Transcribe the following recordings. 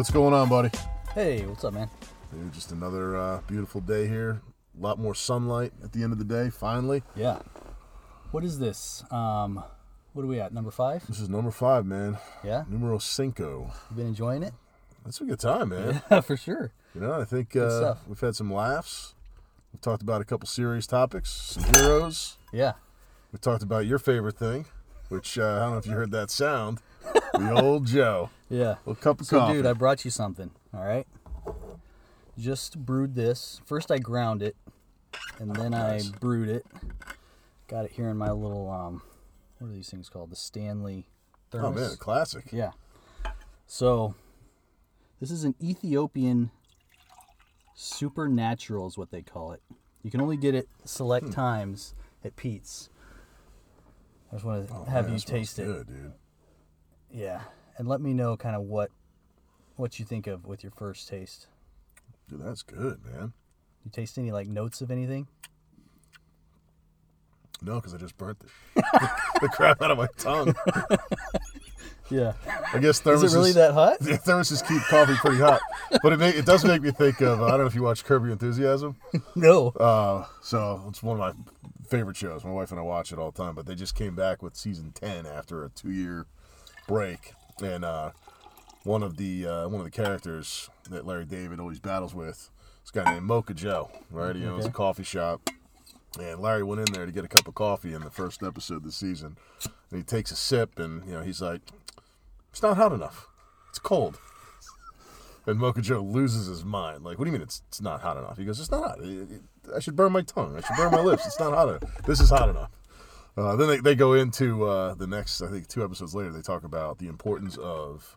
what's going on, buddy? Hey, what's up, man? Dude, just another uh, beautiful day here. A lot more sunlight at the end of the day, finally. Yeah. What is this? Um, what are we at? Number five? This is number five, man. Yeah. Numero cinco. You been enjoying it? That's a good time, man. Yeah, for sure. You know, I think uh, we've had some laughs. We've talked about a couple serious topics, some heroes. Yeah. We talked about your favorite thing, which uh, I don't know if you heard that sound. the old Joe. Yeah. A cup of So, coffee. dude, I brought you something. All right. Just brewed this. First, I ground it, and then Nice. I brewed it. Got it here in my little um, what are these things called? The Stanley oh thermos. man, a classic. Yeah. So, this is an Ethiopian supernatural, is what they call it. You can only get it select Hmm. times at Pete's. I just want to Oh, have man, you taste it. Good, dude. Yeah, and let me know kind of what what you think of with your first taste. Dude, that's good, man. You taste any like notes of anything? No, because I just burnt the, the crap out of my tongue. Yeah. I guess thermos Is it really that hot? Yeah, thermoses keep coffee pretty hot, but it make, it does make me think of uh, I don't know if you watch Curb Your Enthusiasm. no. Uh, so it's one of my favorite shows. My wife and I watch it all the time. But they just came back with season ten after a two year break, and uh, one of the uh, one of the characters that Larry David always battles with, this guy named Mocha Joe. Right, he owns a coffee shop. And Larry went in there to get a cup of coffee in the first episode of the season. And he takes a sip, and you know he's like, "It's not hot enough. It's cold." And Mocha Joe loses his mind. Like, what do you mean it's, it's not hot enough? He goes, it's not hot. It- it- I should burn my tongue. I should burn my lips. It's not hot enough. This is hot enough. Uh, then they, they go into uh, the next, I think, two episodes later, they talk about the importance of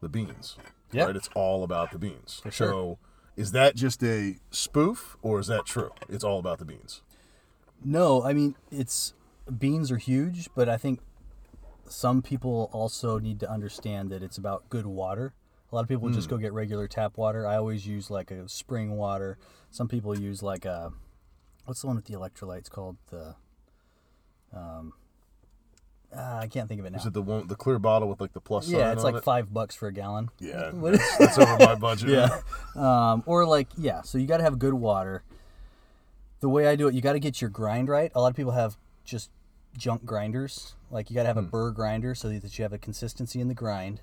the beans. Yeah. Right? It's all about the beans. For sure. So is that just a spoof or is that true? It's all about the beans. No, I mean it's beans are huge, but I think some people also need to understand that it's about good water. A lot of people just go get regular tap water. I always use like a spring water. Some people use like a what's the one with the electrolytes called the um ah, I can't think of it now. Is it the one, the clear bottle with like the plus yeah, it's like it? five bucks for a gallon. Yeah, that's, that's over my budget. yeah. Um, or like, yeah, so you got to have good water. The way I do it, you got to get your grind right. A lot of people have just junk grinders. Like, you got to have a burr grinder so that you have a consistency in the grind.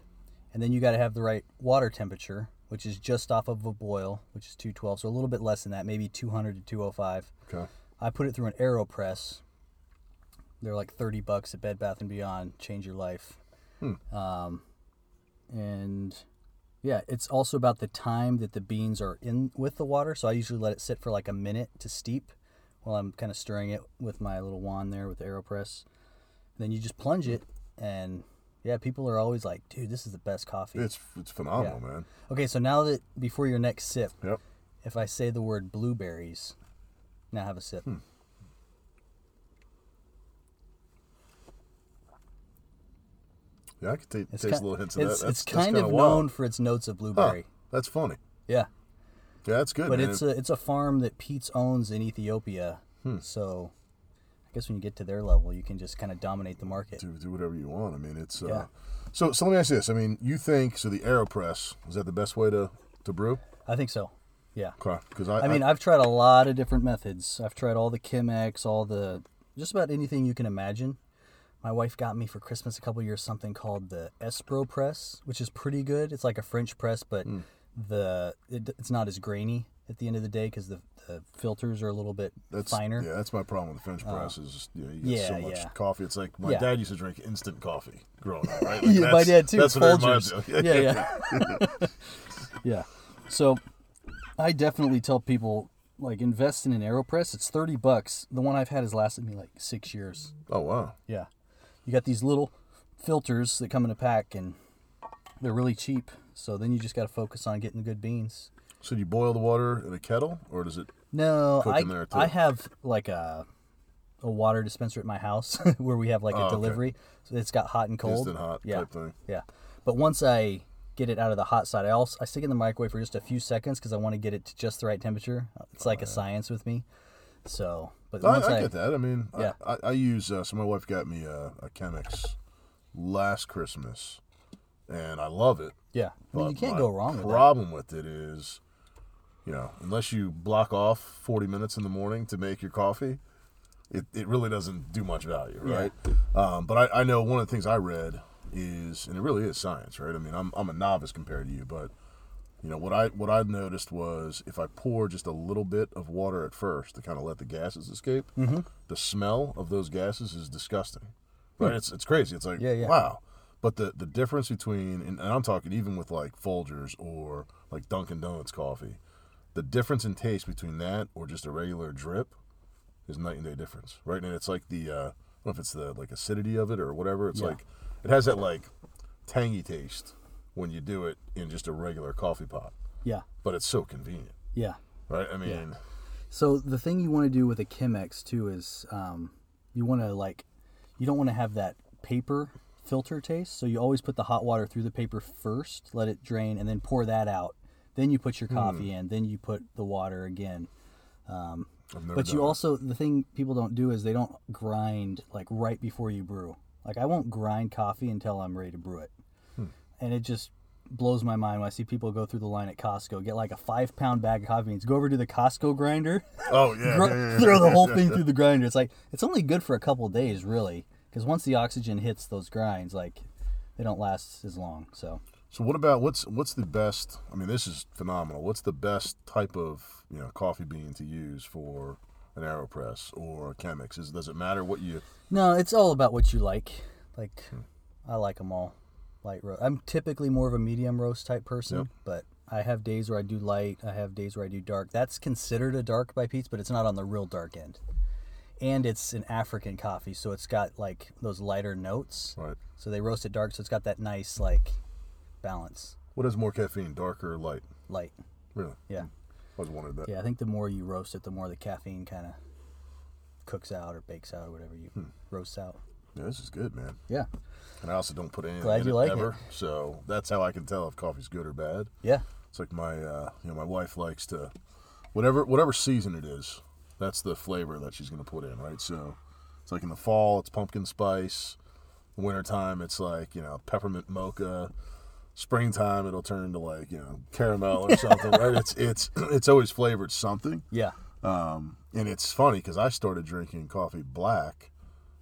And then you got to have the right water temperature, which is just off of a boil, which is 212. So a little bit less than that, maybe 200 to 205. Okay. I put it through an AeroPress. They're like 30 bucks at Bed Bath and Beyond. Change your life. Um, and yeah, it's also about the time that the beans are in with the water. So I usually let it sit for like a minute to steep while I'm kind of stirring it with my little wand there with the AeroPress. then you just plunge it, and yeah, people are always like, "Dude, this is the best coffee." It's, it's phenomenal, Yeah. man. Okay, so now that before your next sip, Yep. if I say the word blueberries, now have a sip. Hmm. Yeah, I could It's taste ki- a little hints of it's, that. That's, it's kind of known wild. for its notes of Huh, blueberry. that's funny. Yeah, Yeah, that's good, but man. it's a it's a farm that Pete's owns in Ethiopia. Hmm. So, I guess when you get to their level, you can just kind of dominate the market. do, do whatever you want. I mean, it's uh, Yeah. so. So let me ask you this. I mean, you think so? The Aeropress is that the best way to to brew? I think so. Yeah. Because I, I mean, I've tried a lot of different methods. I've tried all the Chemex, all the just about anything you can imagine. My wife got me for Christmas a couple years something called the Espro press, which is pretty good. It's like a French press, but Hmm. the it, it's not as grainy at the end of the day because the, the filters are a little bit that's finer. Yeah, that's my problem with the French press. Is just, you know, you get so much yeah. coffee. It's like my Yeah. dad used to drink instant coffee growing up, right? Like Yeah, my dad too. That's what it reminds me of. Yeah, yeah. yeah. So I definitely tell people like invest in an AeroPress. It's thirty bucks. The one I've had has lasted me like six years. Oh wow. Yeah. You got these little filters that come in a pack and they're really cheap. So then you just got to focus on getting the good beans. So you boil the water in a kettle, or does it? No, I in there, too. I have like a a water dispenser at my house where we have like Oh, a okay. delivery. So it's got hot and cold. Instant hot yeah. type thing. Yeah. But once I get it out of the hot side, I also I stick it in the microwave for just a few seconds because I want to get it to just the right temperature. It's like a science with me. So, but I, I I, get that. I mean, Yeah. I, I, use. Uh, so my wife got me a, a Chemex last Christmas, and I love it. Yeah. I mean, you can't go wrong with that. Problem with it is, you know, unless you block off 40 minutes in the morning to make your coffee, it, it really doesn't do much value, Yeah. right? Um, but I, I know one of the things I read is, and it really is science, right? I mean, I'm, I'm a novice compared to you, but you know what I what I noticed was if I pour just a little bit of water at first to kind of let the gases escape, Mm-hmm. the smell of those gases is disgusting. Right? It's it's crazy. It's like Hmm. Yeah, yeah. wow. But the the difference between and, and I'm talking even with like Folgers or like Dunkin' Donuts coffee, the difference in taste between that or just a regular drip is night and day difference. Right? And it's like the uh, I don't know if it's the like acidity of it or whatever. It's Yeah. like it has that like tangy taste when you do it in just a regular coffee pot. Yeah. But it's so convenient. Yeah. Right? I mean, So the thing you want to do with a Chemex too is um, you want to like you don't want to have that paper filter taste. So you always put the hot water through the paper first, let it drain, and then pour that out. Then you put your coffee in. Then you put the water again. I've But you also the thing people don't do is they don't grind like right before you brew. Like I won't grind coffee until I'm ready to brew it, Hmm. And it just blows my mind when I see people go through the line at Costco, get like a five pound bag of coffee beans, go over to the Costco grinder, Oh yeah, gr- yeah, yeah, yeah. throw the whole thing through the grinder. It's like it's only good for a couple days, really, because once the oxygen hits those grinds, like they don't last as long. So So what about what's what's the best? I mean, this is phenomenal. What's the best type of you know coffee bean to use for an Aeropress or a Chemex? Is does it matter what you? no, it's all about what you like. Like Hmm. I like them all. Light roast. I'm typically more of a medium roast type person, Yep. but I have days where I do light. I have days where I do dark. That's considered a dark by Pete's, but it's not on the real dark end. And it's an African coffee, so it's got like those lighter notes. Right. So they roast it dark, so it's got that nice like balance, What has more caffeine, dark or light? light. Really? Yeah, I was wondering that. yeah. I think the more you roast it, the more the caffeine kind of cooks out or bakes out or whatever you Hmm. roast out. Yeah, this is good, man. Yeah, And I also don't put anything Glad in you it like ever, it. so that's how I can tell if coffee's good or bad. yeah, It's like my uh, you know my wife likes to whatever whatever season it is, that's the flavor that she's gonna put in, right? So it's like in the fall it's pumpkin spice, wintertime it's like, you know, peppermint mocha, springtime it'll turn to like, you know, caramel or something, right? It's it's it's always flavored something. yeah, Um, and it's funny because I started drinking coffee black,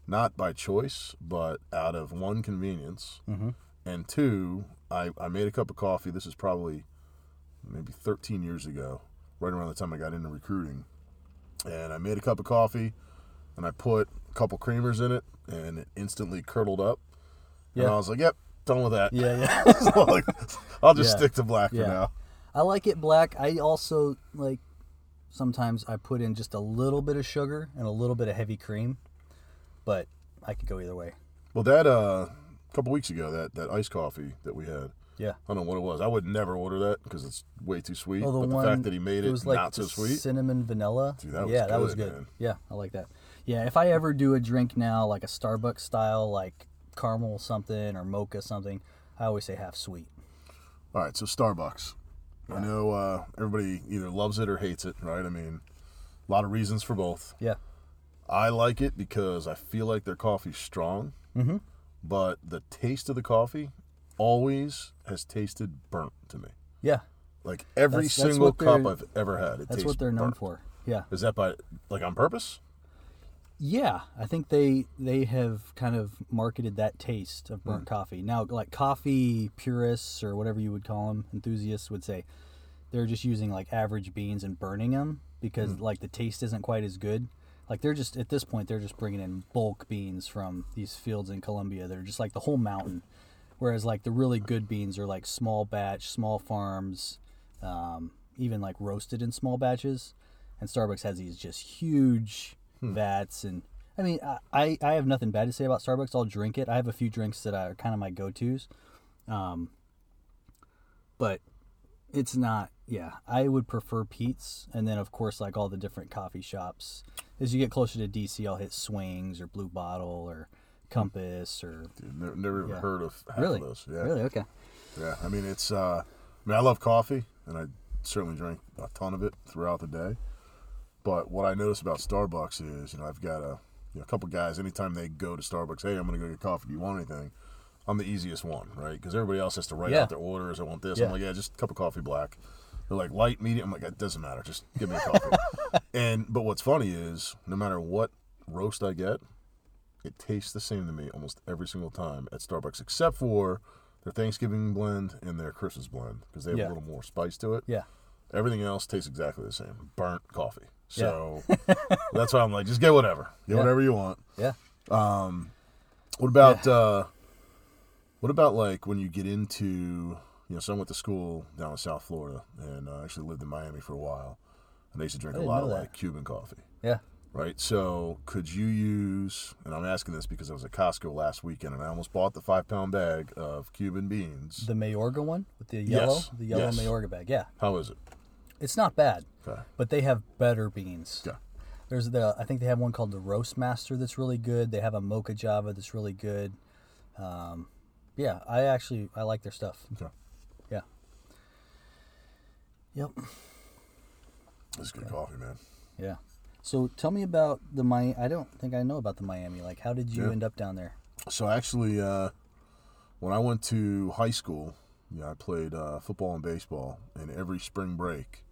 not by choice, but out of one convenience, mm-hmm. and two, I, I made a cup of coffee. This is probably maybe 13 years ago, right around the time I got into recruiting. And I made a cup of coffee, and I put a couple creamers in it, and it instantly curdled up. And Yeah. I was like, "Yep, done with that." yeah, yeah. So, like, I'll just Yeah. stick to black Yeah. for now. I like it black. I also like sometimes I put in just a little bit of sugar and a little bit of heavy cream, but I could go either way. Well, that uh, a couple weeks ago, that that iced coffee that we had. Yeah. I don't know what it was. I would never order that because it's way too sweet. Oh, the but the one fact that he made it, was like not so the sweet. cinnamon vanilla. Dude, that was yeah, that was good, good. man. Yeah, I like that. Yeah, if I ever do a drink now, like a Starbucks style, like caramel something or mocha something, I always say half sweet. All right, so Starbucks. I know uh, everybody either loves it or hates it, right? I mean, a lot of reasons for both. Yeah. I like it because I feel like their coffee's strong, Mm-hmm. but the taste of the coffee always has tasted burnt to me. Yeah, Like every That's- that's single cup I've ever had, it that's what they're known burnt. for. Yeah. Is that by like on purpose? Yeah, I think they they have kind of marketed that taste of burnt coffee. Now, like coffee purists or whatever you would call them, enthusiasts would say they're just using like average beans and burning them because Hmm. like the taste isn't quite as good. Like they're just at this point they're just bringing in bulk beans from these fields in Colombia They're just like the whole mountain. Whereas like the really good beans are like small batch, small farms, um, even like roasted in small batches. And Starbucks has these just huge vats, and I mean, I- I I have nothing bad to say about Starbucks. I'll drink it. I have a few drinks that are kind of my go tos, um, but it's not. Yeah, I would prefer Pete's, and then of course like all the different coffee shops. As you get closer to DC, I'll hit Swings or Blue Bottle or Compass or Dude, never, never even Yeah. heard of half really, of those. Yeah. really okay. Yeah, I mean it's. Uh, I mean I love coffee, and I certainly drink a ton of it throughout the day. But what I notice about Starbucks is, you know, I've got a, you know, a couple guys. Anytime they go to Starbucks, hey, I'm going to go get coffee. Do you want anything? I'm the easiest one, right? Because everybody else has to write Yeah. out their orders. I want this. Yeah. I'm like, yeah, just a cup of coffee black. They're like light, medium. I'm like, it doesn't matter. Just give me a coffee. and but what's funny is no matter what roast I get, it tastes the same to me almost every single time at Starbucks, except for their Thanksgiving blend and their Christmas blend because they have Yeah. a little more spice to it. Yeah. Everything else tastes exactly the same. Burnt coffee. So that's why I'm like, just get whatever. Get Yeah. whatever you want. Yeah. Um, what about uh what about like when you get into you know, so I went to school down in South Florida and uh, actually lived in Miami for a while. And I used to drink a lot of that. like Cuban coffee. Yeah. Right. So could you use and I'm asking this because I was at Costco last weekend and I almost bought the five pound bag of Cuban beans. The Mayorga one with the yellow, Yes, the yellow yes. Mayorga bag. Yeah. How is it? It's not bad, Okay. but they have better beans. Yeah. There's the I think they have one called the Roast Master that's really good. They have a Mocha Java that's really good. Um, yeah, I actually I like their stuff. Okay. Yep. This is good coffee, man. Yeah. So tell me about the Miami. I don't think I know about the Miami. Like, how did you Yeah. end up down there? So actually, uh, when I went to high school, yeah, I played uh, football and baseball, and every spring break,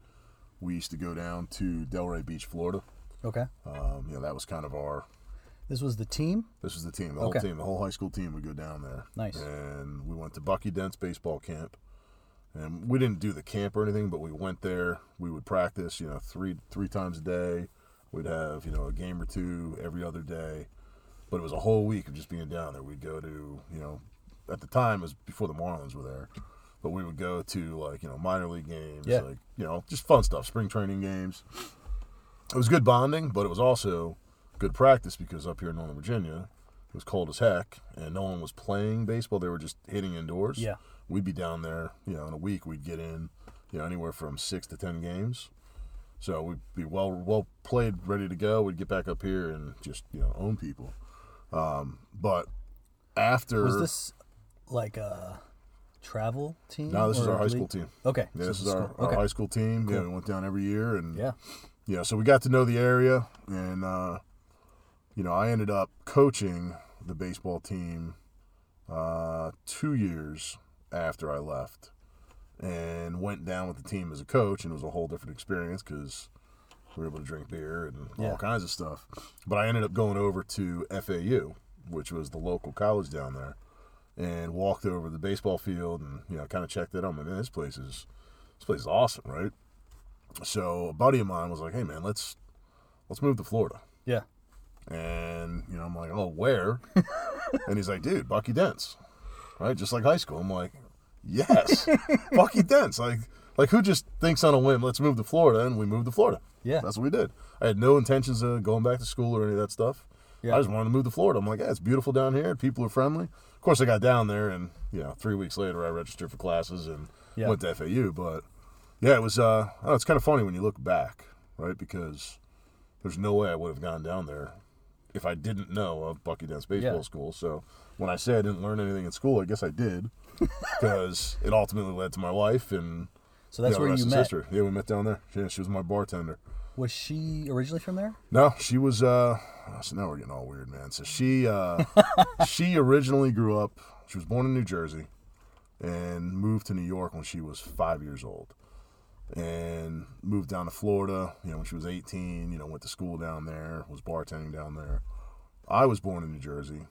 we used to go down to Delray Beach, Florida. Okay. Um, you know, that was kind of our. This was the team. This was the team, the Okay. whole team, the whole high school team would go down there. Nice. And we went to Bucky Dent's baseball camp, and we didn't do the camp or anything, but we went there. We would practice, you know, three three times a day. We'd have you know a game or two every other day, but it was a whole week of just being down there. We'd go to you know, at the time it was before the Marlins were there, but we would go to like you know minor league games, Yeah. like you know just fun stuff, spring training games. It was good bonding, but it was also good practice because up here in Northern Virginia, it was cold as heck, and no one was playing baseball. They were just hitting indoors. Yeah. We'd be down there, you know, in a week we'd get in, you know, anywhere from six to ten games. So we'd be well well played, ready to go. We'd get back up here and just you know own people. Um, but after Was this like a travel team? no, this is our high league? school team. Okay. Yeah, so this is our, our okay. high school team. Yeah, we went down every year, and Yeah. yeah, so we got to know the area, and uh, you know, I ended up coaching the baseball team uh, two years after I left, and went down with the team as a coach, and it was a whole different experience because we were able to drink beer and Yeah. all kinds of stuff. But I ended up going over to FAU, which was the local college down there, and walked over the baseball field and you know kind of checked it out. Man, this place is this place is awesome, right? So a buddy of mine was like, "Hey man, let's let's move to Florida." Yeah. And you know, I'm like, "Oh, where?" and he's like, "Dude, Bucky Dents, right? Just like high school." I'm like, "Yes, Bucky Dents." Like, like who just thinks on a whim? Let's move to Florida, and we moved to Florida. Yeah. that's what we did. I had no intentions of going back to school or any of that stuff. Yeah. I just wanted to move to Florida. I'm like, yeah, it's beautiful down here. People are friendly. Of course, I got down there, and you know, three weeks later, I registered for classes and Yeah. went to FAU. But yeah, it was. Uh, I it's kind of funny when you look back, right? Because there's no way I would have gone down there if I didn't know of Bucky Dent's baseball Yeah. school. So when I say I didn't learn anything in school, I guess I did, because it ultimately led to my life and So that's where you met. history. Yeah, we met down there. Yeah, she was my bartender. Was she originally from there? No, she was. uh So now we're getting all weird, man. So she, uh she originally grew up. She was born in New Jersey, and moved to New York when she was five years old, and moved down to Florida. You know, when she was eighteen. You know, went to school down there. Was bartending down there. I was born in New Jersey,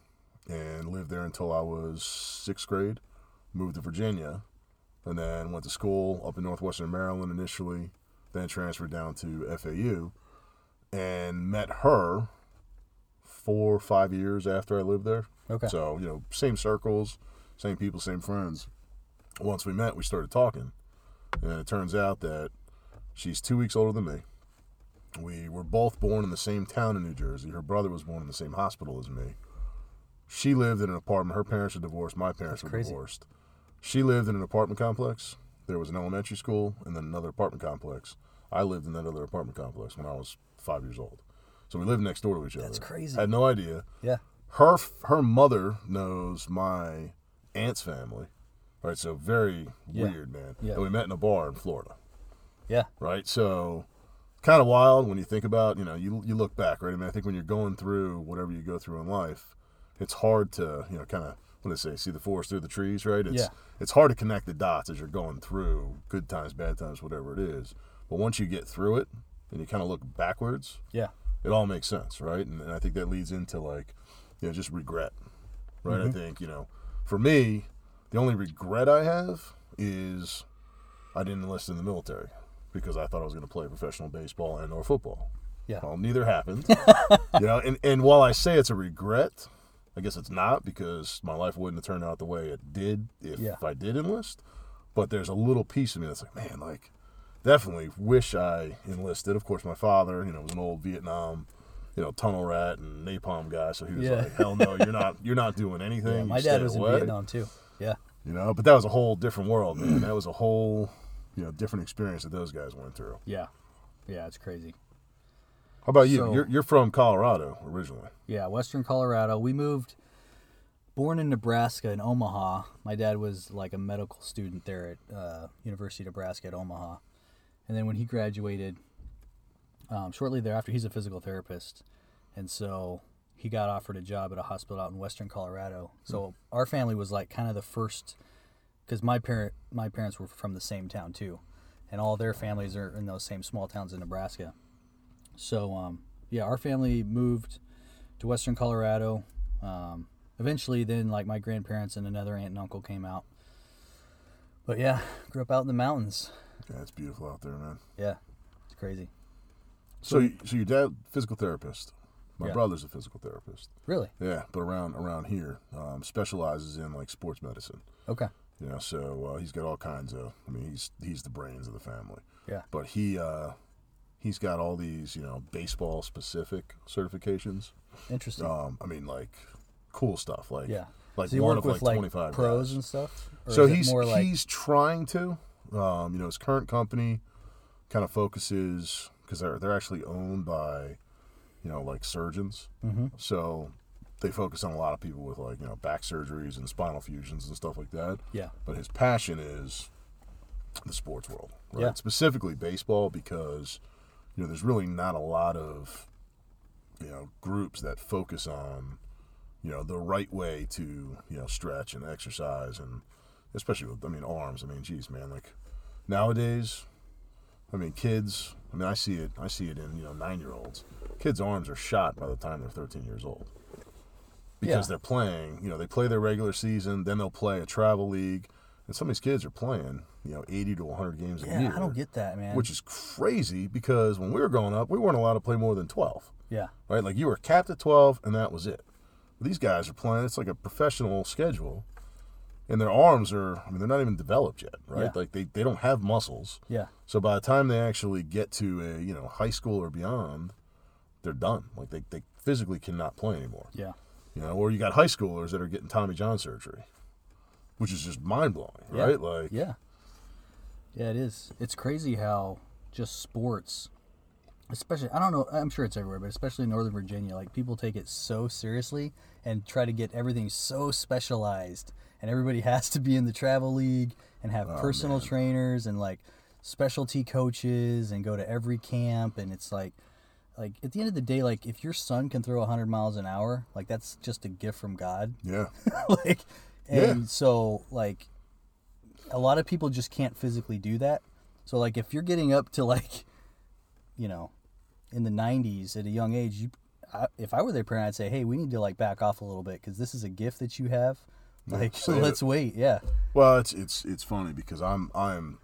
and lived there until I was sixth grade. Moved to Virginia, and then went to school up in northwestern Maryland initially. Then transferred down to FAU and met her four or five years after I lived there. Okay. So, you know, same circles, same people, same friends. Once we met, we started talking. And it turns out that she's two weeks older than me. We were both born in the same town in New Jersey. Her brother was born in the same hospital as me. She lived in an apartment. Her parents were divorced. My parents That's were crazy. divorced. She lived in an apartment complex. There was an elementary school and then another apartment complex. I lived in that other apartment complex when I was five years old. So we lived next door to each other. That's crazy. I had no idea. Yeah. Her her mother knows my aunt's family, right? So very Yeah. weird, man. Yeah. And we met in a bar in Florida, Yeah. right? So kind of wild when you think about, you know, you you look back, right? I mean, I think when you're going through whatever you go through in life, it's hard to, you know, kind of what did I say? See the forest through the trees, right? It's Yeah. it's hard to connect the dots as you're going through good times, bad times, whatever it is. But once you get through it and you kind of look backwards, Yeah. it all makes sense, right? And, and I think that leads into like, you know, just regret, right? Mm-hmm. I think you know, for me, the only regret I have is I didn't enlist in the military because I thought I was going to play professional baseball and or football. Yeah. Well, neither happened. you know, and, and while I say it's a regret, I guess it's not because my life wouldn't have turned out the way it did if Yeah. I did enlist. But there's a little piece of me that's like, man, like, definitely wish I enlisted. Of course, my father, you know, was an old Vietnam, you know, tunnel rat and napalm guy, so he was Yeah. like, hell no, you're not, you're not doing anything. Yeah, my dad was in. Vietnam too. Yeah. You know, but that was a whole different world, man. That was a whole, you know, different experience that those guys went through. Yeah. Yeah, it's crazy. How about you? So- you're, you're from Colorado originally. Yeah, Western Colorado. We moved born in Nebraska in Omaha. My dad was like a medical student there at uh, University of Nebraska at Omaha. And then when he graduated, um, shortly thereafter, he's a physical therapist. And so he got offered a job at a hospital out in Western Colorado. So our family was like kind of the first, because my parent, my parents were from the same town too, and all their families are in those same small towns in Nebraska. So um, yeah, our family moved to Western Colorado. Um, eventually, then like my grandparents and another aunt and uncle came out. But yeah, grew up out in the mountains. Yeah, it's beautiful out there, man. Yeah, it's crazy. So, you- so your dad, physical therapist. My Yeah. brother's a physical therapist. Really? Yeah, but around around here, um, specializes in like sports medicine. Okay. You know, so uh, he's got all kinds of. I mean, he's he's the brains of the family. Yeah. But he uh, he's got all these you know baseball specific certifications. Interesting. Um, I mean, like cool stuff. Like yeah. like he one of like like twenty five pros and stuff? So he's like he's trying to. Um, you know, his current company kind of focuses because they're they're actually owned by, you know, like surgeons. hmm So they focus on a lot of people with like you know back surgeries and spinal fusions and stuff like that. yeah, But his passion is the sports world, right? Yeah. Specifically baseball because you know there's really not a lot of you know groups that focus on you know the right way to you know stretch and exercise and especially with I mean arms. I mean, geez, man, like nowadays, I mean kids. I mean, I see it. I see it in you know nine year olds. Kids' arms are shot by the time they're 13 years old because Yeah. they're playing. You know, they play their regular season, then they'll play a travel league, and some of these kids are playing you know 80 to 100 games a year. I don't get that, man. which is crazy because when we were growing up, we weren't allowed to play more than 12 yeah, right? Like you were capped at 12 and that was it. These guys are playing, it's like a professional schedule. And their arms are, I mean, they're not even developed yet, right? Yeah. Like they, they don't have muscles. yeah, So by the time they actually get to a, you know, high school or beyond, they're done. Like they, they physically cannot play anymore. yeah, You know, or you got high schoolers that are getting Tommy John surgery, which is just mind blowing, Yeah. right? Like, yeah. Yeah, it is. It's crazy how just sports, especially I don't know. I'm sure it's everywhere, but especially in Northern Virginia, like people take it so seriously and try to get everything so specialized, and everybody has to be in the travel league and have oh, personal man. trainers and like specialty coaches and go to every camp, and it's like. Like at the end of the day, like if your son can throw 100 miles an hour, like that's just a gift from God. yeah. like Yeah. and so like a lot of people just can't physically do that so like if you're getting up to like you know in the 90s at a young age you I, if i were their parent i'd say hey we need to like back off a little bit because this is a gift that you have like save let's wait yeah Well, it's it's it's funny because I'm I'm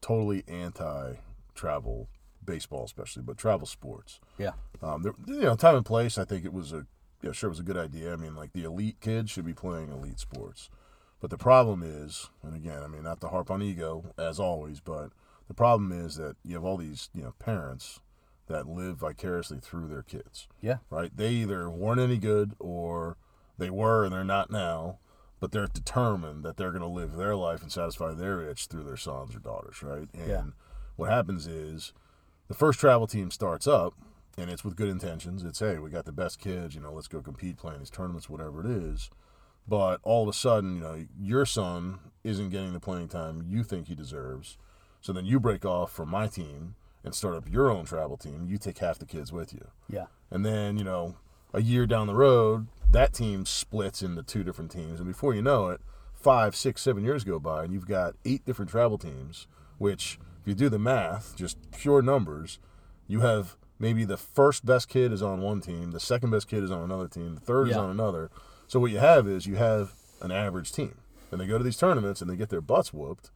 totally anti travel baseball, especially, but travel sports. yeah Um, there, you know, time and place. I think it was a yeah, sure, it was a good idea. I mean, like the elite kids should be playing elite sports, but the problem is, and again, I mean, not to harp on ego as always, but the problem is that you have all these you know parents that live vicariously through their kids yeah right? They either weren't any good or they were and they're not now, but they're determined that they're going to live their life and satisfy their itch through their sons or daughters, right? And Yeah. what happens is the first travel team starts up and it's with good intentions. It's, hey, we got the best kids, you know, let's go compete, play in these tournaments, whatever it is. But all of a sudden, you know, your son isn't getting the playing time you think he deserves. So then you break off from my team and start up your own travel team. You take half the kids with you. yeah And then, you know, a year down the road, that team splits into two different teams, and before you know it, five, six, seven years go by, and you've got eight different travel teams. Which, if you do the math, just pure numbers, you have maybe the first best kid is on one team, the second best kid is on another team, the third is on another. So what you have is you have an average team, and they go to these tournaments and they get their butts whooped,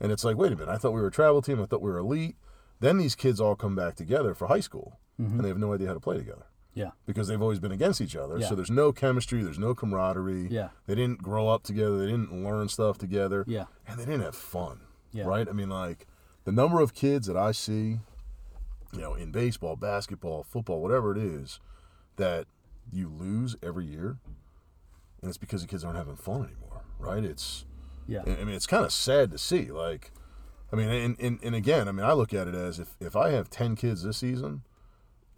and it's like, wait a minute, I thought we were a travel team, I thought we were elite. Then these kids all come back together for high school, mm-hmm. and they have no idea how to play together Yeah. because they've always been against each other. Yeah. So there's no chemistry, there's no camaraderie. Yeah. They didn't grow up together, they didn't learn stuff together. Yeah. And they didn't have fun. Yeah. Right? I mean like the number of kids that I see, you know, in baseball, basketball, football, whatever it is, that you lose every year, and it's because the kids aren't having fun anymore. Right? It's Yeah. I mean, it's kind of sad to see. Like, I mean, and, and, and again, I mean, I look at it as if, if I have 10 kids this season,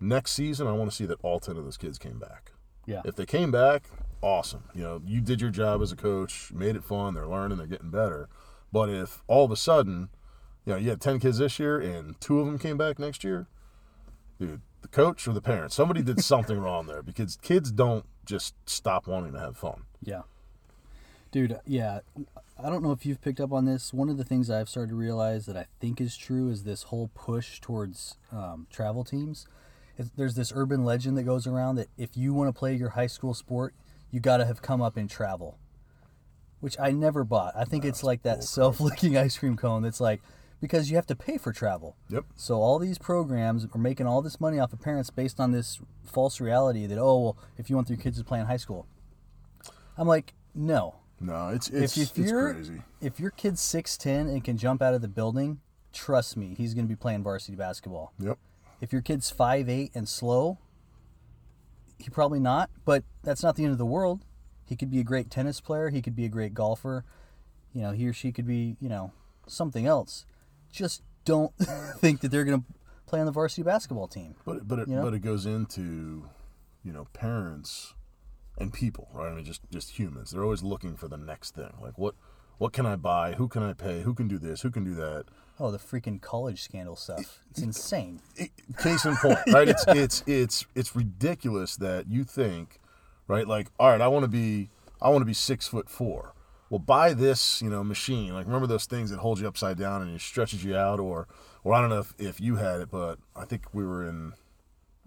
next season, I want to see that all 10 of those kids came back. Yeah. If they came back, awesome. You know, you did your job as a coach, made it fun, they're learning, they're getting better. But if all of a sudden, you know, you had 10 kids this year and two of them came back next year, dude, the coach or the parents, somebody did something wrong there because kids don't just stop wanting to have fun. Yeah. Dude, yeah. I don't know if you've picked up on this. One of the things I've started to realize that I think is true is this whole push towards um, travel teams. There's this urban legend that goes around that if you want to play your high school sport, you got to have come up in travel, which I never bought. I think it's like that self licking ice cream cone that's like, because you have to pay for travel. Yep. So all these programs are making all this money off of parents based on this false reality that oh well if you want your kids to play in high school. I'm like no. No, it's it's, if, if it's crazy. if your kid's six ten and can jump out of the building, trust me, he's going to be playing varsity basketball. Yep. If your kid's five eight and slow, he probably not. But that's not the end of the world. He could be a great tennis player. He could be a great golfer. You know, he or she could be you know something else. Just don't think that they're going to play on the varsity basketball team. But but it, You know? but it goes into, you know, parents and people, right? I mean, just just humans. They're always looking for the next thing. Like what what can I buy? Who can I pay? Who can do this? Who can do that? Oh, the freaking college scandal stuff. It's insane. It- case in point, right? It's it's it's it's ridiculous that you think, right? Like, all right, I want to be I want to be six foot four. Well, buy this, you know, machine. Like, remember those things that hold you upside down and it stretches you out, or, or I don't know if, if you had it, but I think we were in,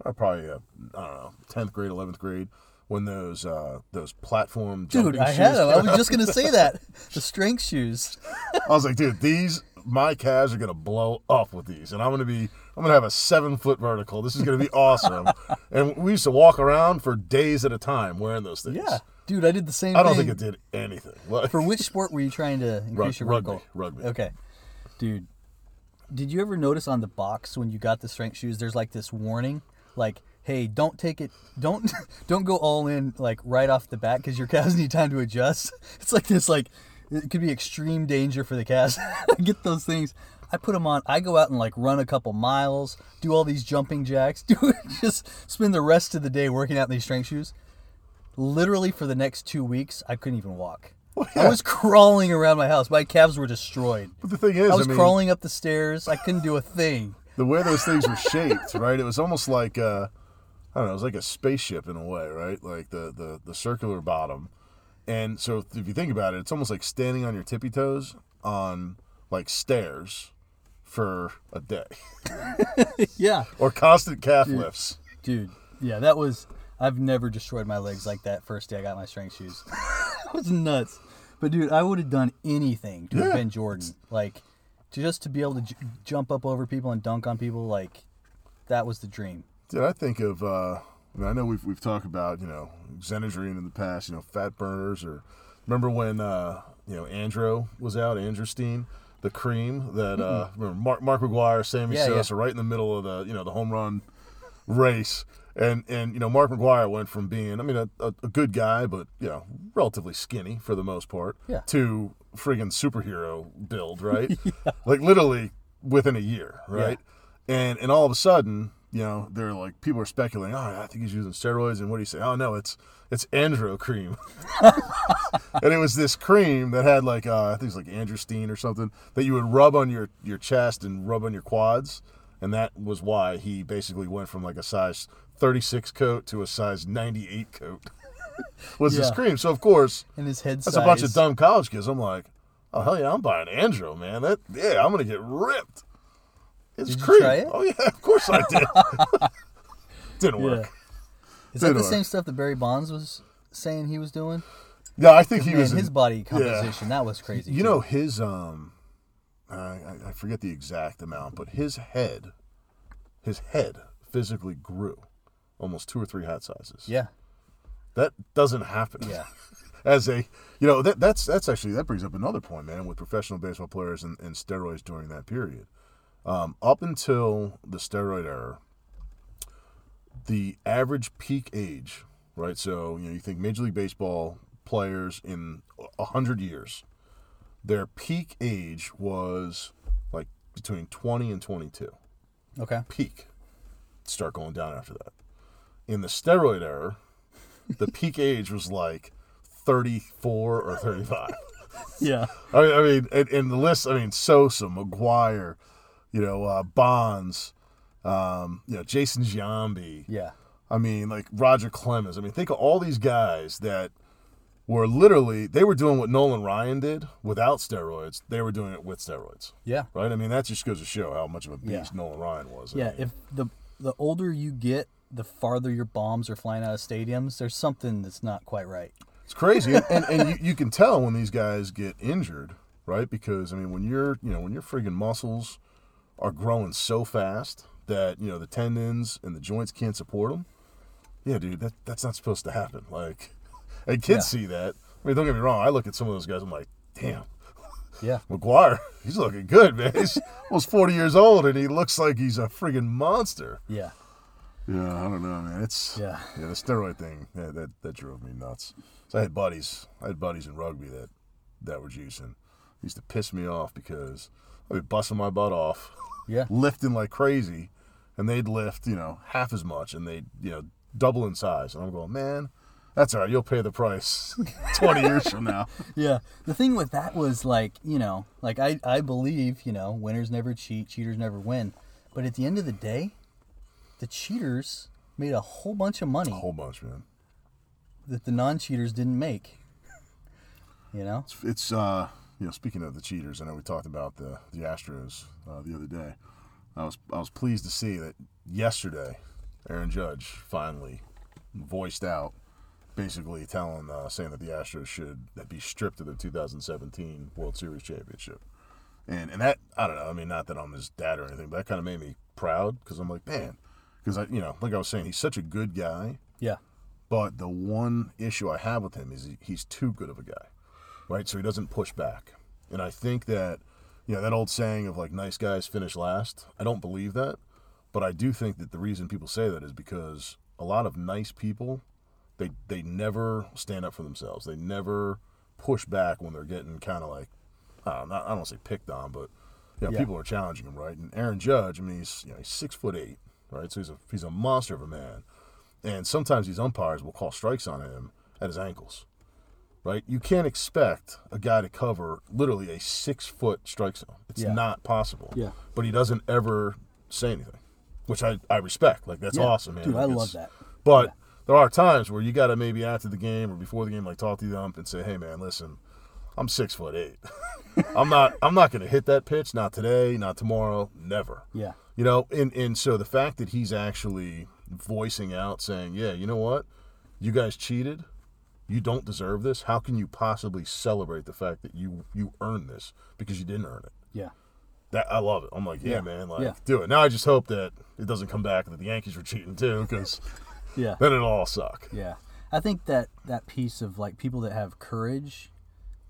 uh, probably, uh, I don't know, tenth grade, eleventh grade, when those uh, those platform Dude, I had them. I was just going to say that. The strength shoes. I was like, dude, these my calves are gonna blow up with these, and I'm gonna be I'm gonna have a seven foot vertical. This is gonna be awesome. and we used to walk around for days at a time wearing those things. Yeah. Dude, I did the same I don't think it did anything. Like, For which sport were you trying to increase Rug- your rugby, vertical? rugby. Okay. Dude, did you ever notice on the box when you got the strength shoes there's like this warning like hey, don't take it don't don't go all in like right off the bat cuz your calves need time to adjust. It's like this like it could be extreme danger for the calves. I get those things. I put them on. I go out and like run a couple miles, do all these jumping jacks, do just spend the rest of the day working out in these strength shoes. Literally for the next two weeks, I couldn't even walk. I was crawling around my house. My calves were destroyed. but the thing is, I was mean, crawling up the stairs. I couldn't do a thing. the way those things were shaped, right? It was almost like uh, I don't know, it was like a spaceship in a way, right? Like the the the circular bottom. And so if you think about it, it's almost like standing on your tippy toes on like stairs for a day Yeah, or constant calf lifts. dude. Yeah, that was. I've never destroyed my legs like that first day I got my strength shoes. that was nuts. But dude, I would have done anything to have been Jordan. Like, to just to be able to j- jump up over people and dunk on people. Like, that was the dream. Did I think of? Uh, I, mean, I know we've we've talked about you know Xenadrine in the past, you know fat burners, or remember when uh, you know Andro was out, Androstein, the cream that uh, remember Mark Mark McGwire, Sammy Yeah, yeah. Sosa, right in the middle of the you know the home run race, and and you know Mark McGwire went from being I mean a, a, a good guy, but you know relatively skinny for the most part, Yeah. to friggin' superhero build, right? Like literally within a year, right? And and all of a sudden, you know, they're like people are speculating, oh, I think he's using steroids, and what do you say? Oh no, it's it's Andro cream, and it was this cream that had like uh, I think it's like Androstein or something that you would rub on your your chest and rub on your quads, and that was why he basically went from like a size 36 coat to a size 98 coat was Yeah. cream. So of course, And his head that's size. a bunch of dumb college kids. I'm like, oh hell yeah, I'm buying Andro, man. That yeah, I'm gonna get ripped. It's Did you try it? Oh yeah, of course I did. Didn't Yeah. work. Is that the Didn't same stuff that Barry Bonds was saying he was doing? Yeah, I think he Man, was. in- his body composition, that was crazy. You too. know his um, I, I I forget the exact amount, but his head, his head physically grew almost two or three hat sizes. Yeah. That doesn't happen. Yeah. As a, you know, that that's that's actually that brings up another point, man. With professional baseball players and, and steroids during that period, um, up until the steroid era, the average peak age, right? So you know, you think Major League Baseball players in a hundred years, their peak age was like between twenty and twenty-two Okay. peak. Start going down after that. In the steroid era, the peak age was like 34 or 35. Yeah. I mean, I mean and, and the list, I mean, Sosa, McGwire, you know, uh, Bonds, um, you know, Jason Giambi. Yeah. I mean, like Roger Clemens. I mean, think of all these guys that were literally, they were doing what Nolan Ryan did without steroids. They were doing it with steroids, Yeah. right? I mean, that just goes to show how much of a Yeah. beast Nolan Ryan was. I Yeah. mean, If the the older you get, the farther your bombs are flying out of stadiums. There's something that's not quite right. It's crazy, and, and, and you, you can tell when these guys get injured, right? Because I mean, when you're you know when your friggin' muscles are growing so fast that you know the tendons and the joints can't support them. Yeah, dude, that that's not supposed to happen. Like, and kids see that. I mean, don't get me wrong. I look at some of those guys. I'm like, damn, Yeah. McGwire, he's looking good, man. He's almost 40 years old, and he looks like he's a friggin' monster. Yeah. Yeah, I don't know, man. It's Yeah. yeah, the steroid thing yeah, that that drove me nuts. So I had buddies, I had buddies in rugby that that were juicing. It used to piss me off because I'd be busting my butt off, Yeah. lifting like crazy, and they'd lift you know half as much, and they'd you know double in size, and I'm going, man, that's all right. You'll pay the price 20 years from now. Yeah. The thing with that was like, you know, like I, I believe, you know, winners never cheat, cheaters never win. But at the end of the day, the cheaters made a whole bunch of money A whole bunch, man. that the non cheaters didn't make. You know? It's, it's uh, you know, speaking of the cheaters, I know we talked about the the Astros uh, the other day. I was I was pleased to see that yesterday, Aaron Judge finally voiced out, basically telling uh, saying that the Astros should be stripped of their 2017 World Series championship. And and that I don't know. I mean, not that I'm his dad or anything, but that kind of made me proud because I'm like, man, because I you know, like I was saying, he's such a good guy. Yeah. But the one issue I have with him is he, he's too good of a guy, right? So he doesn't push back. And I think that, you know, that old saying of like nice guys finish last, I don't believe that. But I do think that the reason people say that is because a lot of nice people, they, they never stand up for themselves. They never push back when they're getting kind of like, I don't, know, I don't say picked on, but you know, Yeah. people are challenging him, right? And Aaron Judge, I mean, he's, you know, he's six foot eight, right? So he's a, he's a monster of a man. And sometimes these umpires will call strikes on him at his ankles. Right? You can't expect a guy to cover literally a six foot strike zone. It's Yeah. not possible. Yeah. But he doesn't ever say anything. Which I, I respect. Like that's Yeah. awesome, man. Dude, I love that. But there are times where you gotta maybe after the game or before the game, like talk to the ump and say, Hey man, listen, I'm six foot eight. I'm not I'm not gonna hit that pitch, not today, not tomorrow, never. Yeah. You know, and, and so the fact that he's actually voicing out saying, yeah, you know what? You guys cheated. You don't deserve this. How can you possibly celebrate the fact that you you earned this because you didn't earn it? Yeah. That I love it. I'm like, yeah, Yeah. man, like Yeah. do it. Now I just hope that it doesn't come back that the Yankees were cheating too, because Yeah. then it'll all suck. Yeah. I think that that piece of like people that have courage,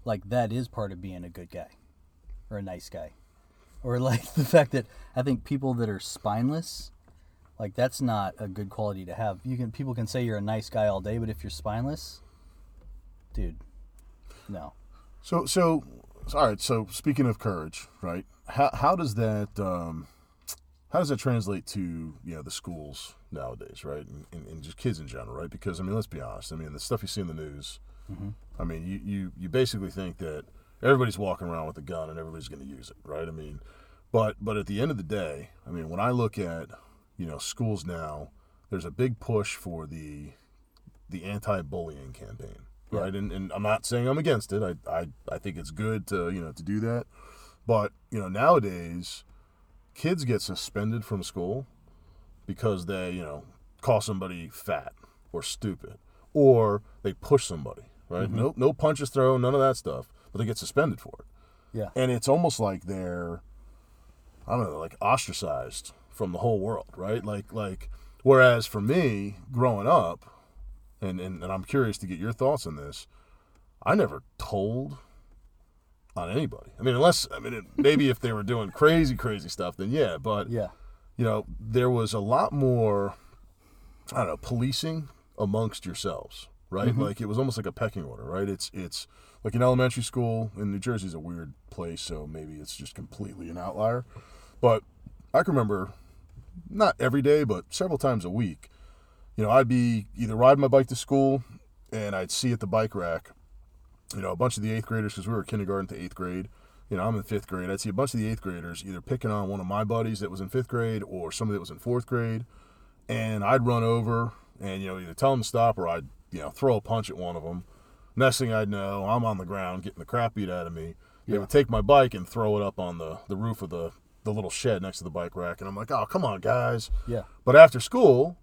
like that is part of being a good guy or a nice guy. Or like the fact that I think people that are spineless, like that's not a good quality to have. You can people can say you're a nice guy all day, but if you're spineless, dude, no. So so all right. So speaking of courage, right? How how does that um, how does that translate to you know the schools nowadays, right? And, and, and just kids in general, right? Because I mean, let's be honest. I mean, the stuff you see in the news. I mean, you, you you basically think that everybody's walking around with a gun and everybody's going to use it, right? I mean, but but at the end of the day, I mean, when I look at you know schools now there's a big push for the the anti-bullying campaign, Yeah. right? And, and I'm not saying I'm against it. I, I I think it's good to you know to do that, but you know nowadays, kids get suspended from school because they you know call somebody fat or stupid or they push somebody, right? Mm-hmm. No no punches thrown, none of that stuff, but they get suspended for it Yeah. and it's almost like they're i don't know like ostracized from the whole world right like like whereas for me growing up and, and and i'm curious to get your thoughts on this i never told on anybody i mean unless i mean it, maybe if they were doing crazy crazy stuff then yeah but Yeah. you know, there was a lot more, I don't know, policing amongst yourselves, right? Mm-hmm. Like it was almost like a pecking order, right? It's it's like in elementary school in New Jersey is a weird place, so maybe it's just completely an outlier. But I can remember, not every day, but several times a week, you know, I'd be either riding my bike to school, and I'd see at the bike rack, you know, a bunch of the eighth graders because we were kindergarten to eighth grade you know, I'm in fifth grade. I'd see a bunch of the eighth graders either picking on one of my buddies that was in fifth grade or somebody that was in fourth grade. And I'd run over and, you know, either tell them to stop or I'd, you know, throw a punch at one of them. Next thing I'd know, I'm on the ground getting the crap beat out of me. They Yeah. would take my bike and throw it up on the, the roof of the, the little shed next to the bike rack. And I'm like, oh, come on, guys. Yeah. But after school,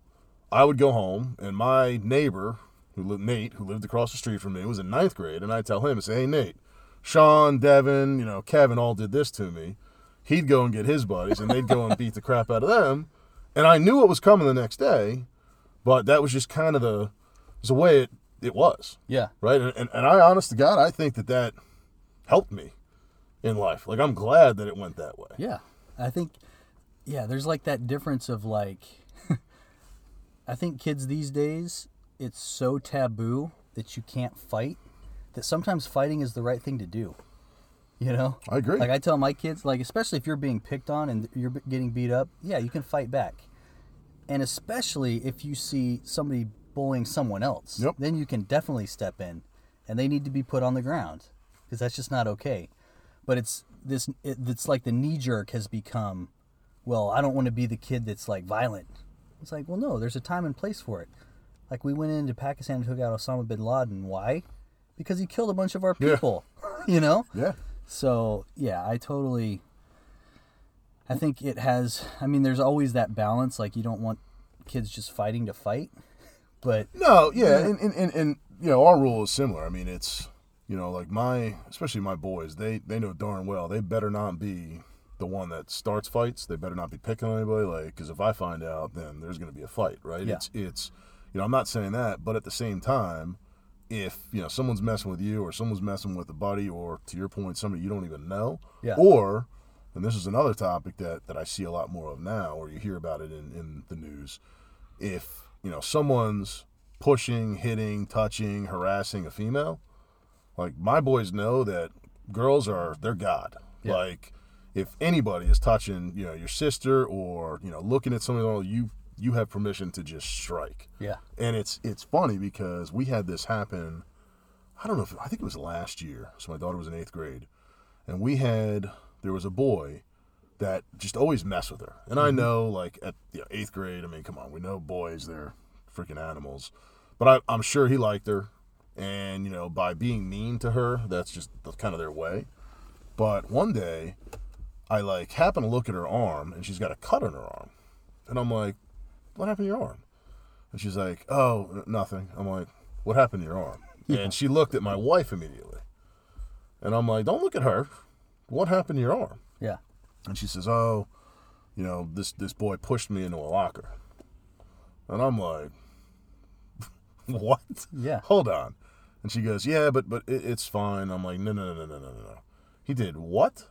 I would go home, and my neighbor, who lived Nate, who lived across the street from me, was in ninth grade, and I'd tell him, say, "Hey, Nate, Sean, Devin, you know, Kevin, all did this to me." He'd go and get his buddies, and they'd go and beat the crap out of them, and I knew what was coming the next day, but that was just kind of the, it was the way it it was, Yeah. right? And, and, and I, honest to God, I think that that helped me in life. Like I'm glad that it went that way. Yeah. I think yeah, there's like that difference of like I think kids these days it's so taboo that you can't fight that sometimes fighting is the right thing to do. You know? I agree. Like I tell my kids like especially if you're being picked on and you're getting beat up, yeah, you can fight back. And especially if you see somebody bullying someone else, Yep. then you can definitely step in and they need to be put on the ground because that's just not okay. But it's this it, it's like the knee jerk has become well, I don't want to be the kid that's like violent. It's like, well, no, there's a time and place for it. Like we went into Pakistan and took out Osama bin Laden. Why? Because he killed a bunch of our Yeah. people. you know? Yeah. So yeah, I totally. I think it has. I mean, there's always that balance. Like you don't want kids just fighting to fight, but No, yeah, and, and, and, and you know, our rule is similar. I mean, it's you know, like my especially my boys, they they know darn well they better not be the one that starts fights. They better not be picking on anybody, like because if I find out, then there's going to be a fight, right? Yeah. It's it's you know, I'm not saying that, but at the same time, if you know someone's messing with you or someone's messing with a buddy or to your point, somebody you don't even know, Yeah. or and this is another topic that that I see a lot more of now, or you hear about it in in the news if you know someone's pushing, hitting, touching, harassing a female, like my boys know that girls are they're god. Yeah. Like if anybody is touching, you know, your sister or you know looking at something, oh, you you have permission to just strike. yeah, And it's it's funny because we had this happen. I don't know if I think it was last year. So my daughter was in eighth grade, and we had there was a boy that just always messed with her. And I mm-hmm. know like at you know, eighth grade, I mean, come on, we know boys they're freaking animals, but I, I'm sure he liked her, and you know by being mean to her, that's just the, kind of their way. But one day, I like happen to look at her arm, and she's got a cut on her arm, and I'm like, "What happened to your arm?" And she's like, "Oh, nothing." I'm like, "What happened to your arm?" And she looked at my wife immediately, and I'm like, "Don't look at her. What happened to your arm?" yeah, And she says, "Oh, you know, this this boy pushed me into a locker." And I'm like, "What?" yeah, Hold on. And she goes, "Yeah, but but it, it's fine." I'm like, "No, no, no, no, no, no, no." He did what?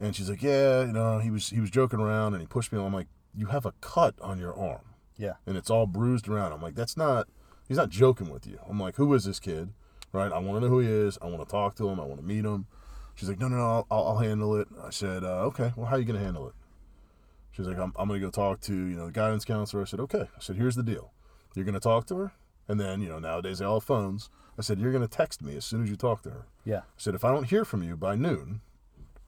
And she's like, "Yeah, you know, he was he was joking around and he pushed me." I'm like, "You have a cut on your arm." yeah, and it's all bruised around. I'm like, that's not, he's not joking with you. I'm like, who is this kid? Right? I want to know who he is. I want to talk to him. I want to meet him. She's like, no, no, no, I'll, I'll handle it. I said, uh, okay, well, how are you going to handle it? She's like, I'm, I'm going to go talk to, you know, the guidance counselor. I said, okay. I said, here's the deal. You're going to talk to her. And then, you know, nowadays they all have phones. I said, you're going to text me as soon as you talk to her. yeah, I said, if I don't hear from you by noon,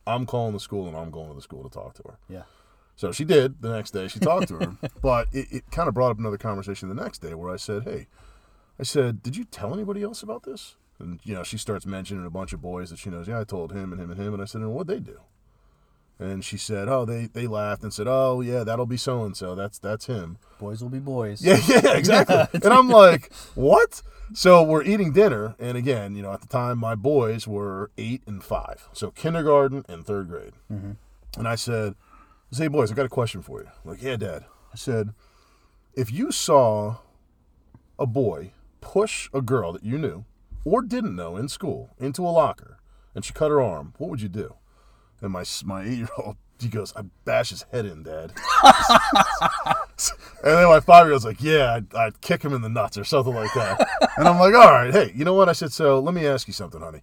I'm calling the school and I'm going to the school to talk to her. yeah, So she did the next day. She talked to her, but it, it kind of brought up another conversation the next day where I said, "Hey, I said, did you tell anybody else about this?" And you know, she starts mentioning a bunch of boys that she knows. Yeah, I told him and him and him, and I said, "And what'd they do?" And she said, "Oh, they they laughed and said, "Oh, yeah, that'll be so and so. That's that's him." Boys will be boys. Yeah, yeah, exactly. and I'm like, "What?" So we're eating dinner, and again, you know, at the time my boys were eight and five, so kindergarten and third grade. Mm-hmm. And I said, "Hey, boys, I got a question for you." Like, yeah, Dad. I said, if you saw a boy push a girl that you knew or didn't know in school into a locker, and she cut her arm, what would you do? And my my eight year old, he goes, "I bash his head in, Dad." and then my five year old's like, "Yeah, I'd, I'd kick him in the nuts or something like that." and I'm like, "All right, hey, you know what?" I said, "So let me ask you something, honey."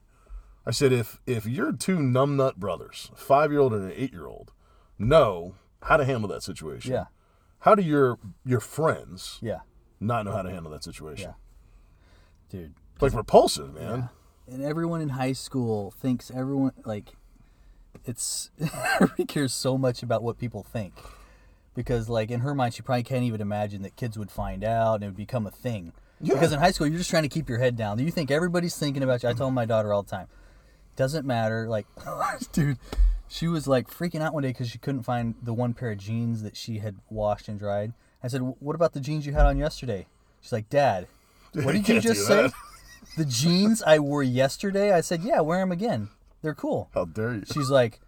I said, "If if your two numbnut brothers, five year old and an eight year old, know how to handle that situation, Yeah. how do your your friends Yeah. not know how to handle that situation? Yeah. Dude. Like repulsive, man. And everyone in high school thinks everyone like it's everybody cares so much about what people think. Because like in her mind she probably can't even imagine that kids would find out and it would become a thing. Yeah. Because in high school you're just trying to keep your head down. You think everybody's thinking about you. I tell my daughter all the time. Doesn't matter. Like dude, she was like freaking out one day because she couldn't find the one pair of jeans that she had washed and dried. I said, "What about the jeans you had on yesterday?" She's like, "Dad, what did you just say?" the jeans I wore yesterday, I said, yeah, wear them again. They're cool. How dare you? She's like,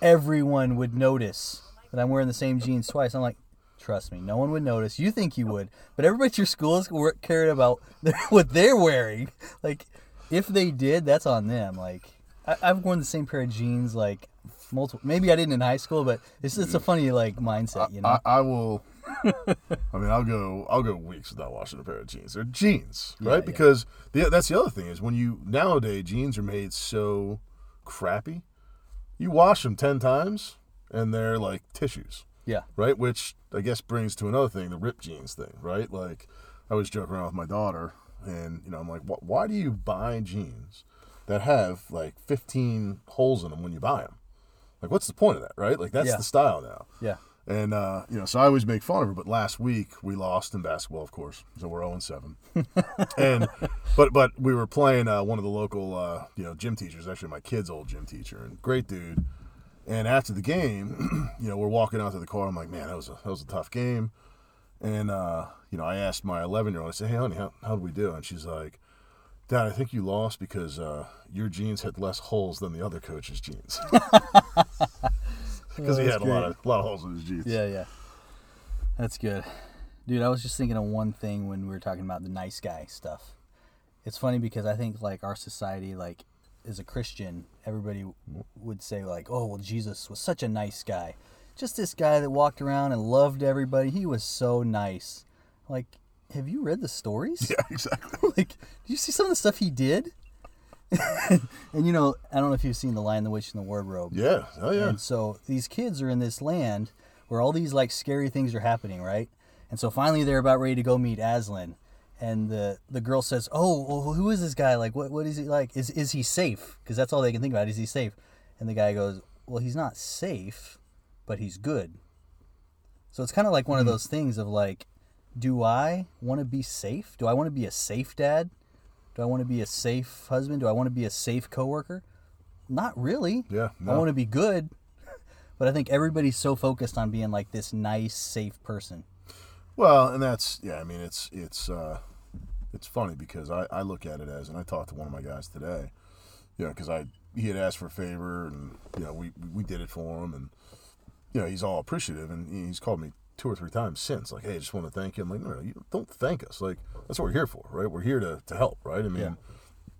everyone would notice that I'm wearing the same jeans twice. I'm like, trust me, no one would notice. You think you would, but everybody at your school is cared about what they're wearing. Like, if they did, that's on them. Like, I- I've worn the same pair of jeans like multiple. Maybe I didn't in high school, but it's it's a mm. funny like mindset, you know. I, I will. I mean, I'll go. I'll go weeks without washing a pair of jeans. They're jeans, right? yeah. Because the, that's the other thing is when you nowadays jeans are made so crappy. You wash them ten times and they're like tissues, yeah, right? Which I guess brings to another thing, the ripped jeans thing, right? Like I was joking around with my daughter, and you know, I'm like, "Wh- why do you buy jeans that have like 15 holes in them when you buy them? Like, what's the point of that, right? Like that's Yeah. the style now. yeah. And uh, you know, so I always make fun of her. But last week we lost in basketball, of course. So we're zero and seven. and but but we were playing uh, one of the local uh, you know gym teachers, actually my kid's old gym teacher, and great dude. And after the game, you know, we're walking out to the car. I'm like, man, that was a that was a tough game. And uh, you know, I asked my 11 year old. I said, hey, honey, how how did we do? And she's like. Dad, I think you lost because uh, your jeans had less holes than the other coach's jeans. Because he had a lot of a lot of holes in his jeans. Yeah, yeah. That's good. Dude, I was just thinking of one thing when we were talking about the nice guy stuff. It's funny because I think like our society like as a Christian, everybody w- would say like, "Oh, well Jesus was such a nice guy." Just this guy that walked around and loved everybody. He was so nice. Like, have you read the stories? Yeah, exactly. like, did you see some of the stuff he did? and you know, I don't know if you've seen The Lion, the Witch, and the Wardrobe. Yeah. Oh yeah. And so these kids are in this land where all these like scary things are happening, right? And so finally they're about ready to go meet Aslan. And the the girl says, "Oh, well, who is this guy? Like, what what is he like? Is is he safe? Because that's all they can think about. Is he safe?" And the guy goes, "Well, he's not safe, but he's good." So it's kind of like one of hmm. those things of like, do I want to be safe? Do I want to be a safe dad? Do I want to be a safe husband? Do I want to be a safe coworker? Not really. Yeah, I want to be good. But I think everybody's so focused on being like this nice, safe person. Well, and that's yeah. I mean, it's it's uh, it's funny because I, I look at it as, and I talked to one of my guys today, you know, because I he had asked for a favor, and you know we we did it for him, and you know he's all appreciative, and he's called me two or three times since, like, hey, I just want to thank you. I'm like, no, no, you don't thank us. Like that's what we're here for, right? We're here to to help, right? I mean,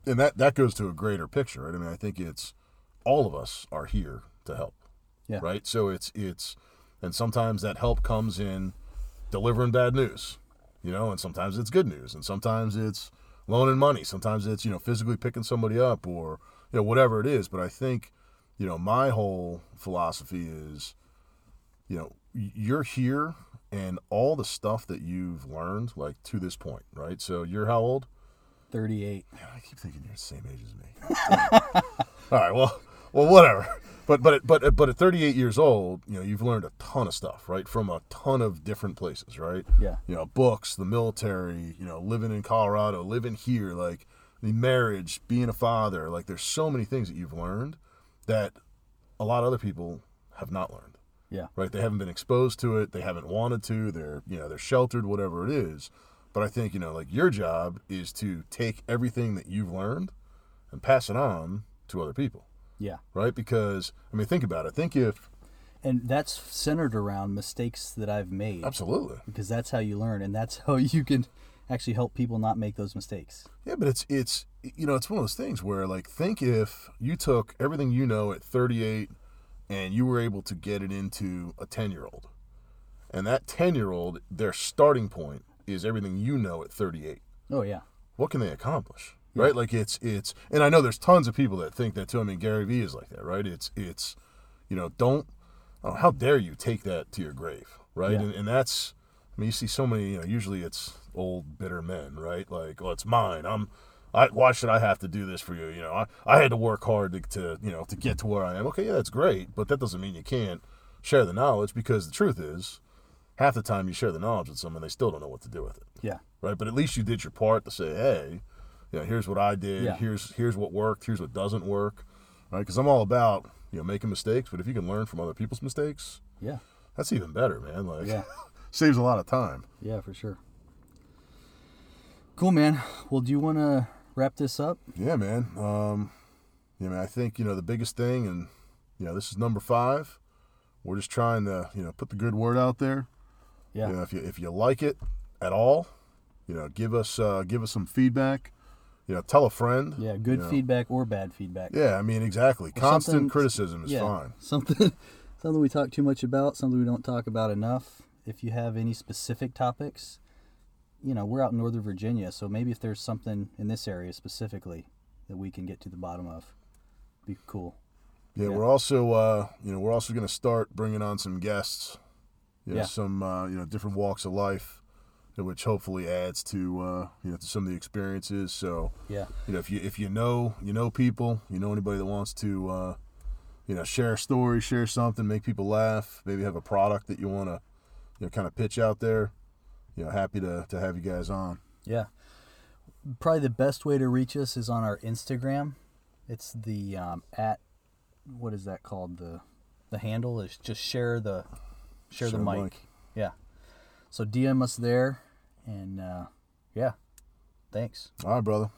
and that that goes to a greater picture, right? I mean, I think it's all of us are here to help, Yeah. right? So it's it's, and sometimes that help comes in delivering bad news, you know, and sometimes it's good news, and sometimes it's loaning money, sometimes it's you know physically picking somebody up or you know whatever it is. But I think, you know, my whole philosophy is, you know, you're here and all the stuff that you've learned like to this point, right? So you're how old? 38. Man, I keep thinking you're the same age as me. all right, well, well, whatever. But but but at- but at 38 years old, you know, you've learned a ton of stuff, right? From a ton of different places, right? Yeah. You know, books, the military, you know, living in Colorado, living here, like the marriage, being a father, like there's so many things that you've learned that a lot of other people have not learned. Yeah. Right? They haven't been exposed to it, they haven't wanted to, they're, you know, they're sheltered whatever it is. But I think, you know, like your job is to take everything that you've learned and pass it on to other people Yeah. right? Because I mean, think about it. Think if And that's centered around mistakes that I've made absolutely, because that's how you learn and that's how you can actually help people not make those mistakes. yeah. But it's it's you know it's one of those things where like think if you took everything you know at 38 and you were able to get it into a 10 year old, and that 10 year old their starting point is everything you know at 38. Oh yeah. What can they accomplish? Right? Like it's it's and I know there's tons of people that think that too. I mean Gary Vee is like that, right? It's it's you know, don't oh, how dare you take that to your grave, right? Yeah. And, and that's I mean, you see so many, you know, usually it's old bitter men, right? Like, oh, it's mine. I'm I why should I have to do this for you? You know, I, I had to work hard to, to you know, to get to where I am. Okay, yeah, that's great, but that doesn't mean you can't share the knowledge because the truth is half the time you share the knowledge with someone they still don't know what to do with it Yeah. right? But at least you did your part to say, hey, you know, here's what I did. Yeah. Here's here's what worked. Here's what doesn't work, right? Because I'm all about you know making mistakes, but if you can learn from other people's mistakes, Yeah. that's even better, man. Like, Yeah. saves a lot of time. Yeah, for sure. Cool, man. Well, do you want to wrap this up? Yeah, man. Um, yeah, man. I think you know the biggest thing, and you know, this is number five. We're just trying to you know put the good word out there. Yeah. You know, if you if you like it at all, you know, give us uh, give us some feedback. You know, tell a friend. Yeah, good you know. feedback or bad feedback. Yeah, I mean, exactly. something- Constant criticism is yeah, fine. Something something we talk too much about, something we don't talk about enough. If you have any specific topics, you know, we're out in Northern Virginia, so maybe if there's something in this area specifically that we can get to the bottom of, be cool. Yeah, Yeah. we're also uh, you know we're also going to start bringing on some guests, you know, Yeah. some uh, you know different walks of life, which hopefully adds to uh, you know to some of the experiences. So Yeah. you know if you if you know you know people, you know anybody that wants to uh, you know share a story, share something, make people laugh, maybe have a product that you want to you know kind of pitch out there. You know, happy to to have you guys on. Yeah. Probably the best way to reach us is on our Instagram. It's the um, at what is that called? The the handle is just share the share, the Share mic. mic. Yeah. So DM us there and uh, yeah. Thanks. All right, brother.